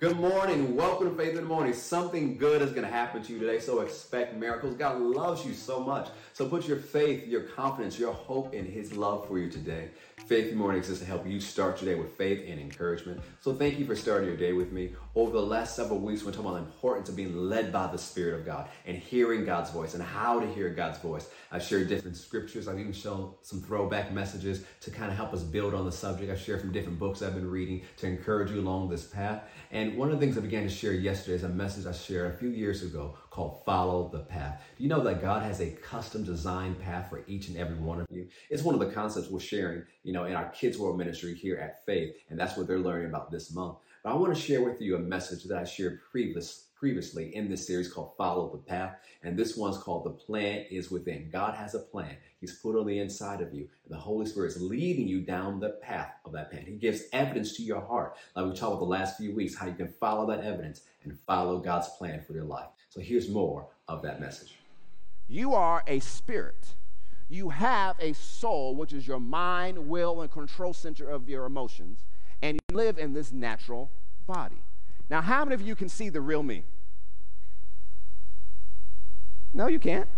Good morning. Welcome to Faith in the Morning. Something good is going to happen to you today, so expect miracles. God loves you so much. So put your faith, your confidence, your hope in His love for you today. Faith in the Morning exists to help you start your day with faith and encouragement. So thank you for starting your day with me. Over the last several weeks, we're talking about the importance of being led by the Spirit of God and hearing God's voice and how to hear God's voice. I've shared different scriptures. I've even shown some throwback messages to kind of help us build on the subject. I've shared from different books I've been reading to encourage you along this path. And one of the things I began to share yesterday is a message I shared a few years ago called Follow the Path. Do you know that God has a custom designed path for each and every one of you? It's one of the concepts we're sharing, you know, in our Kids World Ministry here at Faith, and that's what they're learning about this month. But I want to share with you a message that I shared previous, previously in this series called Follow the Path. And this one's called The Plan is Within. God has a plan. He's put on the inside of you. And the Holy Spirit is leading you down the path of that plan. He gives evidence to your heart. Like we talked about the last few weeks, how you can follow that evidence and follow God's plan for your life. So here's more of that message. You are a spirit. You have a soul, which is your mind, will, and control center of your emotions, and you live in this natural body. Now, how many of you can see the real me? No, you can't.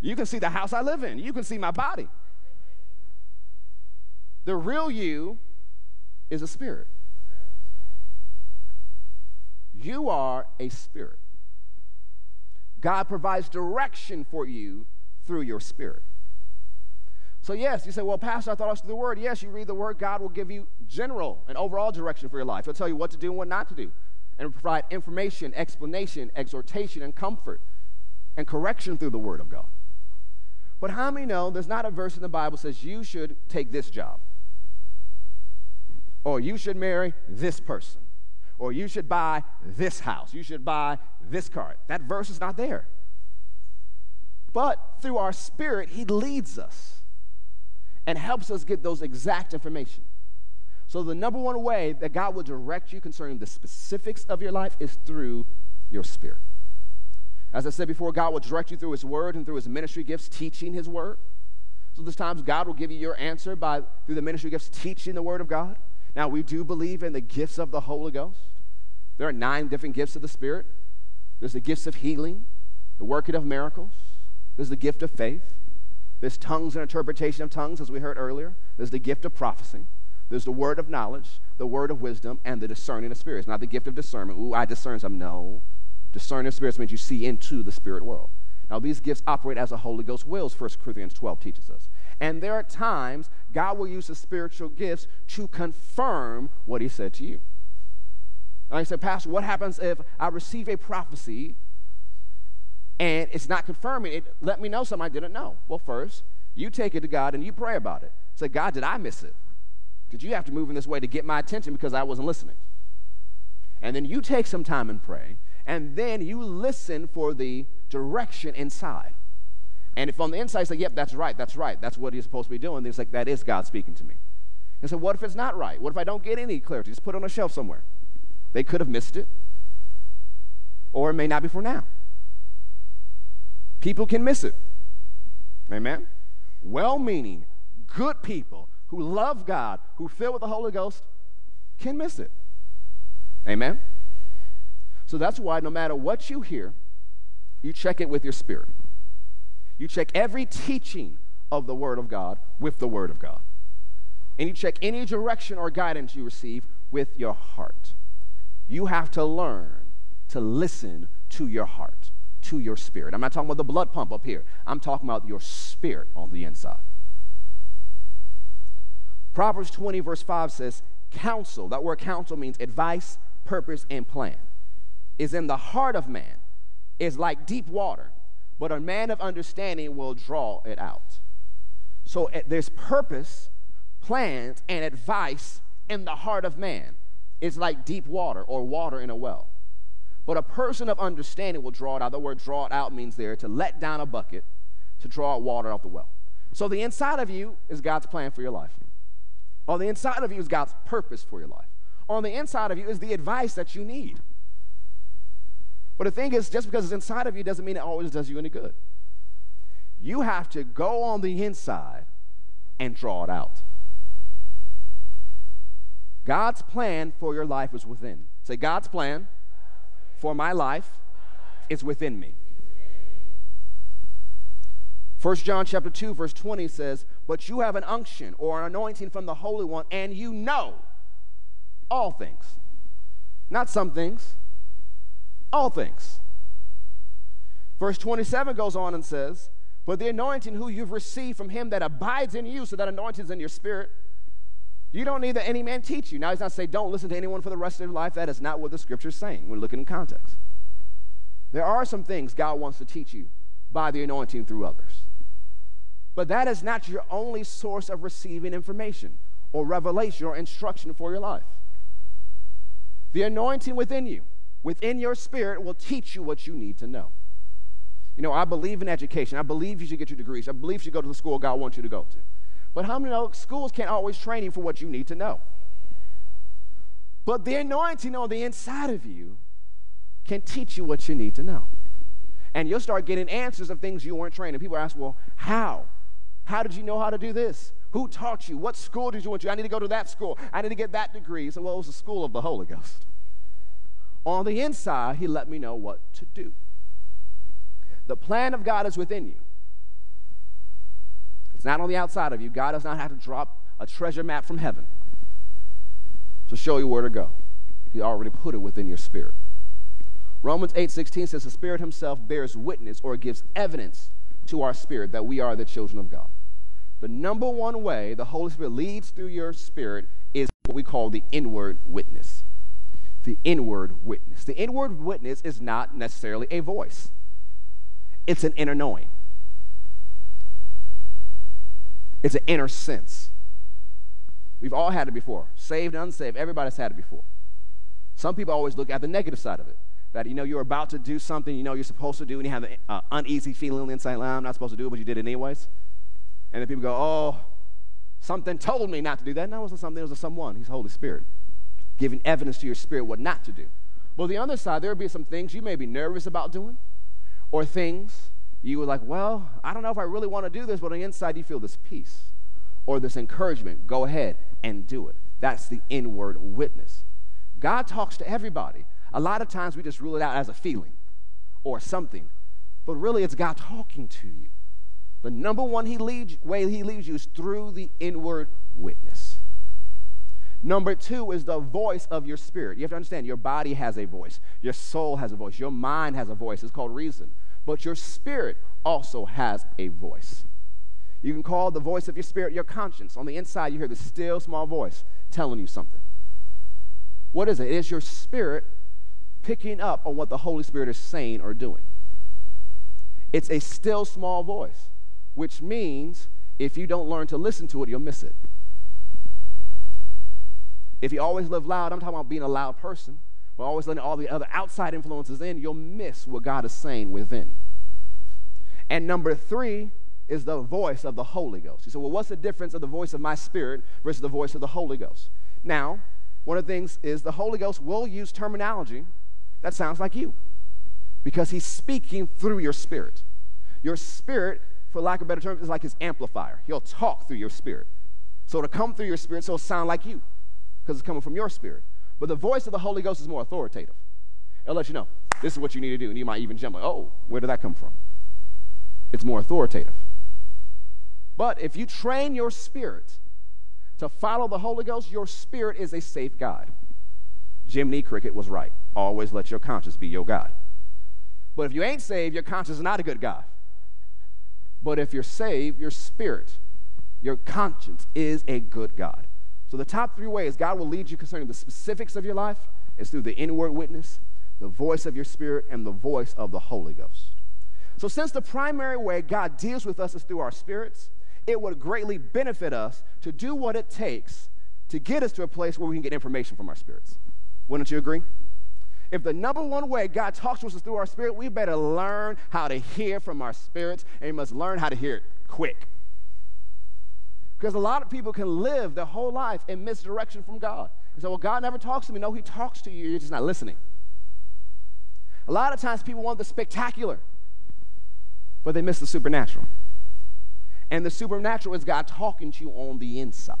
You can see the house I live in, you can see my body. The real you is a spirit. You are a spirit. God provides direction for you through your spirit. So, yes, you say, well, Pastor, I thought I was the Word. Yes, you read the Word, God will give you general and overall direction for your life. He'll tell you what to do and what not to do, and provide information, explanation, exhortation, and comfort and correction through the Word of God. But how many know there's not a verse in the Bible says you should take this job, or you should marry this person, or you should buy this house, you should buy this car. That verse is not there. But through our spirit, He leads us and helps us get those exact information. So, the number one way that God will direct you concerning the specifics of your life is through your spirit. As I said before, God will direct you through His Word and through His ministry gifts, teaching His Word. So, there's times God will give you your answer by through the ministry gifts, teaching the Word of God. Now, we do believe in the gifts of the Holy Ghost. There are nine different gifts of the Spirit. There's the gifts of healing, the working of miracles. There's the gift of faith. There's tongues and interpretation of tongues, as we heard earlier. There's the gift of prophecy. There's the word of knowledge, the word of wisdom, and the discerning of spirits. Not the gift of discernment. Ooh, I discern some. No. Discerning of spirits means you see into the spirit world. Now, these gifts operate as the Holy Ghost wills, 1 Corinthians 12 teaches us. And there are times God will use the spiritual gifts to confirm what He said to you. I said, Pastor, what happens if I receive a prophecy and it's not confirming it? Let me know something I didn't know. Well, first, you take it to God and you pray about it. Say, God, did I miss it? Did you have to move in this way to get my attention because I wasn't listening? And then you take some time and pray, and then you listen for the direction inside. And if on the inside you say, yep, that's right, that's right, that's what you're supposed to be doing, then it's like, that is God speaking to me. And so, what if it's not right? What if I don't get any clarity? Just put it on a shelf somewhere. They could have missed it, or it may not be for now. People can miss it. Amen? Well meaning, good people who love God, who fill with the Holy Ghost, can miss it. Amen? So that's why no matter what you hear, you check it with your spirit. You check every teaching of the Word of God with the Word of God. And you check any direction or guidance you receive with your heart. You have to learn to listen to your heart, to your spirit. I'm not talking about the blood pump up here, I'm talking about your spirit on the inside. Proverbs 20, verse 5 says, Counsel, that word counsel means advice, purpose, and plan, is in the heart of man, is like deep water, but a man of understanding will draw it out. So eh, there's purpose, plans, and advice in the heart of man. It's like deep water or water in a well. But a person of understanding will draw it out. The word draw it out means there to let down a bucket to draw water out the well. So the inside of you is God's plan for your life. On the inside of you is God's purpose for your life. On the inside of you is the advice that you need. But the thing is, just because it's inside of you doesn't mean it always does you any good. You have to go on the inside and draw it out. God's plan for your life is within. Say, God's plan for my life is within me. 1 John chapter 2 verse 20 says, "But you have an unction or an anointing from the Holy One, and you know all things." Not some things, all things. Verse 27 goes on and says, But the anointing who you've received from him that abides in you, so that anointing is in your spirit, you don't need that any man teach you. Now, he's not saying don't listen to anyone for the rest of your life. That is not what the scripture is saying. We're looking in context. There are some things God wants to teach you by the anointing through others. But that is not your only source of receiving information or revelation or instruction for your life. The anointing within you, within your spirit, will teach you what you need to know. You know, I believe in education. I believe you should get your degrees. I believe you should go to the school God wants you to go to. But how many know schools can't always train you for what you need to know? But the anointing on the inside of you can teach you what you need to know. And you'll start getting answers of things you weren't trained. And people ask, well, how? How did you know how to do this? Who taught you? What school did you went to? I need to go to that school. I need to get that degree. So, well, it was the school of the Holy Ghost. On the inside, he let me know what to do. The plan of God is within you. It's not on the outside of you. God does not have to drop a treasure map from heaven to show you where to go. He already put it within your spirit. Romans 8:16 says the Spirit himself bears witness or gives evidence to our spirit that we are the children of God. The number one way the Holy Spirit leads through your spirit is what we call the inward witness. The inward witness. The inward witness is not necessarily a voice, it's an inner knowing, it's an inner sense. We've all had it before, saved, and unsaved. Everybody's had it before. Some people always look at the negative side of it that you know you're about to do something you know you're supposed to do, and you have an uh, uneasy feeling inside, like, I'm not supposed to do it, but you did it anyways. And then people go, oh, something told me not to do that. No, it wasn't something, it was a someone. He's Holy Spirit, giving evidence to your spirit what not to do. Well, the other side, there will be some things you may be nervous about doing, or things you were like, well, I don't know if I really want to do this, but on the inside you feel this peace or this encouragement. Go ahead and do it. That's the inward witness. God talks to everybody. A lot of times we just rule it out as a feeling or something, but really it's God talking to you. The number one he leads, way he leads you is through the inward witness. Number two is the voice of your spirit. You have to understand your body has a voice, your soul has a voice, your mind has a voice. It's called reason. But your spirit also has a voice. You can call the voice of your spirit your conscience. On the inside, you hear the still small voice telling you something. What is it? It is your spirit picking up on what the Holy Spirit is saying or doing. It's a still small voice, which means if you don't learn to listen to it, you'll miss it. If you always live loud, I'm talking about being a loud person, but always letting all the other outside influences in, you'll miss what God is saying within. And number three is the voice of the Holy Ghost. You say, well, what's the difference of the voice of my spirit versus the voice of the Holy Ghost? Now, one of the things is the Holy Ghost will use terminology that sounds like you because he's speaking through your spirit. Your spirit, for lack of better terms, is like his amplifier. He'll talk through your spirit. So to come through your spirit, so it'll sound like you because it's coming from your spirit. But the voice of the Holy Ghost is more authoritative. It'll let you know this is what you need to do. And you might even jump like, oh, where did that come from? It's more authoritative. But if you train your spirit to follow the Holy Ghost, your spirit is a safe guide. Jiminy Cricket was right. Always let your conscience be your guide. But if you ain't saved, your conscience is not a good God. But if you're saved, your spirit, your conscience is a good God. So the top three ways God will lead you concerning the specifics of your life is through the inward witness, the voice of your spirit, and the voice of the Holy Ghost. So since the primary way God deals with us is through our spirits, it would greatly benefit us to do what it takes to get us to a place where we can get information from our spirits. Wouldn't you agree? If the number one way God talks to us is through our spirit, we better learn how to hear from our spirits, and we must learn how to hear it quick. Because a lot of people can live their whole life in misdirection from God. And say, well, God never talks to me. No, He talks to you, you're just not listening. A lot of times people want the spectacular, but they miss the supernatural. And the supernatural is God talking to you on the inside.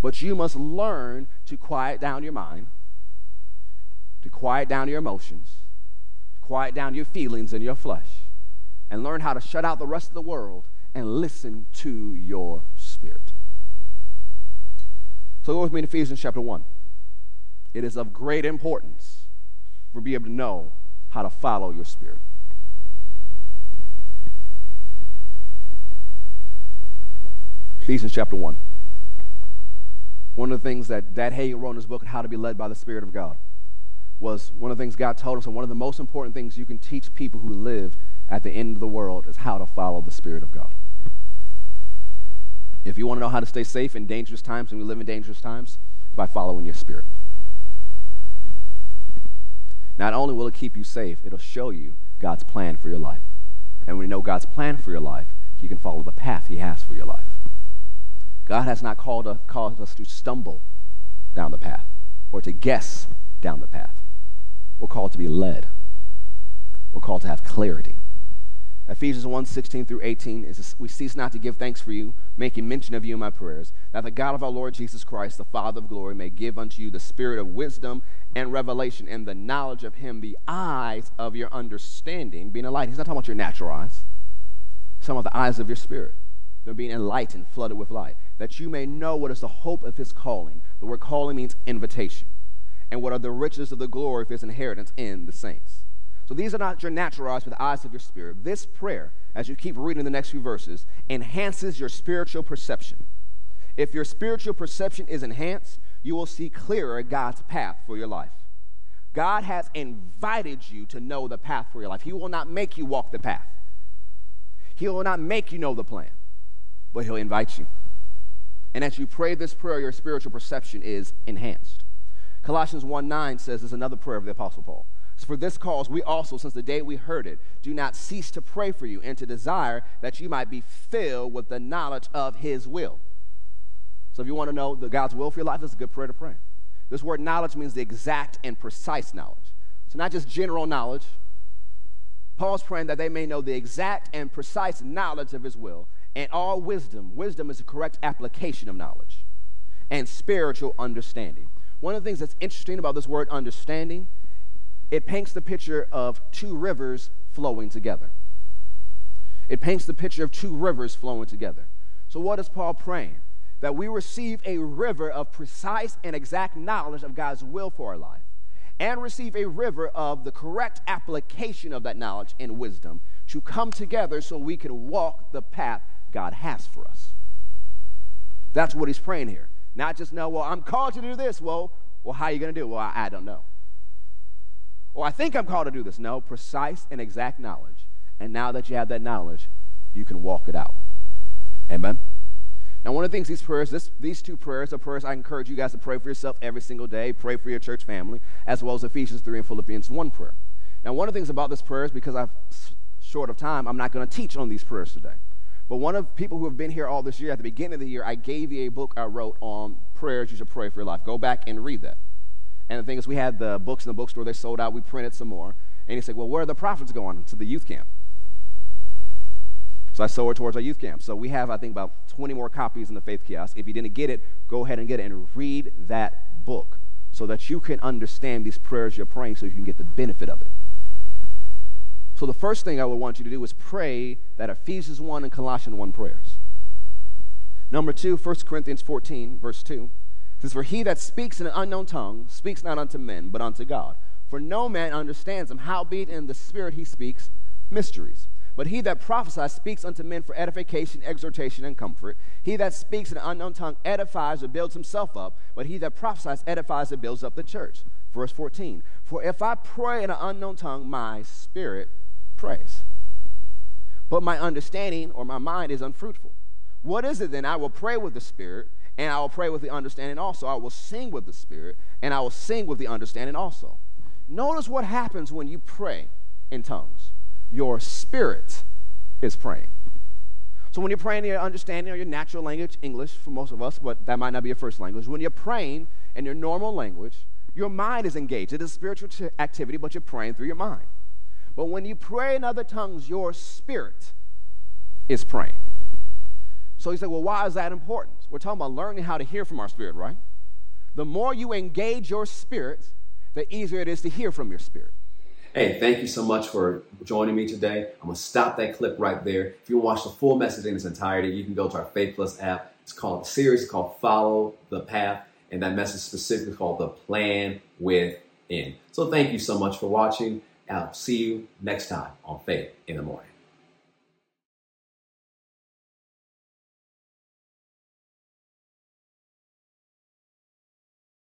But you must learn to quiet down your mind to quiet down your emotions, to quiet down your feelings and your flesh, and learn how to shut out the rest of the world and listen to your spirit. So go with me to Ephesians chapter 1. It is of great importance for be able to know how to follow your spirit. Ephesians chapter 1. One of the things that Dad Hagin wrote in his book, on How to Be Led by the Spirit of God, was one of the things God told us, and one of the most important things you can teach people who live at the end of the world is how to follow the Spirit of God. If you want to know how to stay safe in dangerous times, and we live in dangerous times, it's by following your spirit. Not only will it keep you safe, it'll show you God's plan for your life. And when you know God's plan for your life, you can follow the path He has for your life. God has not called us, caused us to stumble down the path or to guess down the path. We're called to be led. We're called to have clarity. Ephesians 1 16 through 18 is we cease not to give thanks for you, making mention of you in my prayers, that the God of our Lord Jesus Christ, the Father of glory, may give unto you the spirit of wisdom and revelation and the knowledge of him, the eyes of your understanding being enlightened. He's not talking about your natural eyes, some of the eyes of your spirit. They're being enlightened, flooded with light that you may know what is the hope of his calling. The word calling means invitation. And what are the riches of the glory of his inheritance in the saints. So these are not your natural eyes, but the eyes of your spirit. This prayer, as you keep reading the next few verses, enhances your spiritual perception. If your spiritual perception is enhanced, you will see clearer God's path for your life. God has invited you to know the path for your life. He will not make you walk the path. He will not make you know the plan, but He'll invite you. And as you pray this prayer, your spiritual perception is enhanced. Colossians 1 9 says, there's another prayer of the Apostle Paul. For this cause, we also, since the day we heard it, do not cease to pray for you and to desire that you might be filled with the knowledge of his will. So, if you want to know the God's will for your life, this is a good prayer to pray. This word knowledge means the exact and precise knowledge. So, not just general knowledge. Paul's praying that they may know the exact and precise knowledge of his will and all wisdom. Wisdom is the correct application of knowledge and spiritual understanding. One of the things that's interesting about this word understanding, it paints the picture of two rivers flowing together. It paints the picture of two rivers flowing together. So, what is Paul praying? That we receive a river of precise and exact knowledge of God's will for our life, and receive a river of the correct application of that knowledge and wisdom to come together so we can walk the path God has for us. That's what he's praying here. Not just know, well, I'm called to do this. Well, well, how are you going to do it? Well, I, I don't know. Or I think I'm called to do this. No, precise and exact knowledge. And now that you have that knowledge, you can walk it out. Amen. Now, one of the things these prayers, this, these two prayers are prayers I encourage you guys to pray for yourself every single day. Pray for your church family, as well as Ephesians 3 and Philippians 1 prayer. Now, one of the things about this prayer is because I'm short of time, I'm not going to teach on these prayers today. But one of people who have been here all this year, at the beginning of the year, I gave you a book I wrote on prayers you should pray for your life. Go back and read that. And the thing is, we had the books in the bookstore, they sold out, we printed some more. And he said, Well, where are the profits going? To the youth camp. So I sold it towards our youth camp. So we have, I think, about 20 more copies in the faith kiosk. If you didn't get it, go ahead and get it and read that book so that you can understand these prayers you're praying so you can get the benefit of it. So the first thing I would want you to do is pray that Ephesians 1 and Colossians 1 prayers. Number two, 1 Corinthians 14, verse 2 says, For he that speaks in an unknown tongue speaks not unto men, but unto God. For no man understands him, howbeit in the Spirit he speaks mysteries. But he that prophesies speaks unto men for edification, exhortation, and comfort. He that speaks in an unknown tongue edifies or builds himself up, but he that prophesies edifies and builds up the church. Verse 14 For if I pray in an unknown tongue, my spirit praise. But my understanding or my mind is unfruitful. What is it then? I will pray with the Spirit, and I will pray with the understanding also. I will sing with the Spirit, and I will sing with the understanding also. Notice what happens when you pray in tongues. Your spirit is praying. So when you're praying in your understanding or your natural language, English for most of us, but that might not be your first language. When you're praying in your normal language, your mind is engaged. It is spiritual activity, but you're praying through your mind. But when you pray in other tongues, your spirit is praying. So you say, well, why is that important? We're talking about learning how to hear from our spirit, right? The more you engage your spirit, the easier it is to hear from your spirit. Hey, thank you so much for joining me today. I'm going to stop that clip right there. If you want to watch the full message in its entirety, you can go to our Faith Plus app. It's called, the series called Follow the Path, and that message specifically called The Plan Within. So thank you so much for watching. I'll see you next time on Faith in the Morning.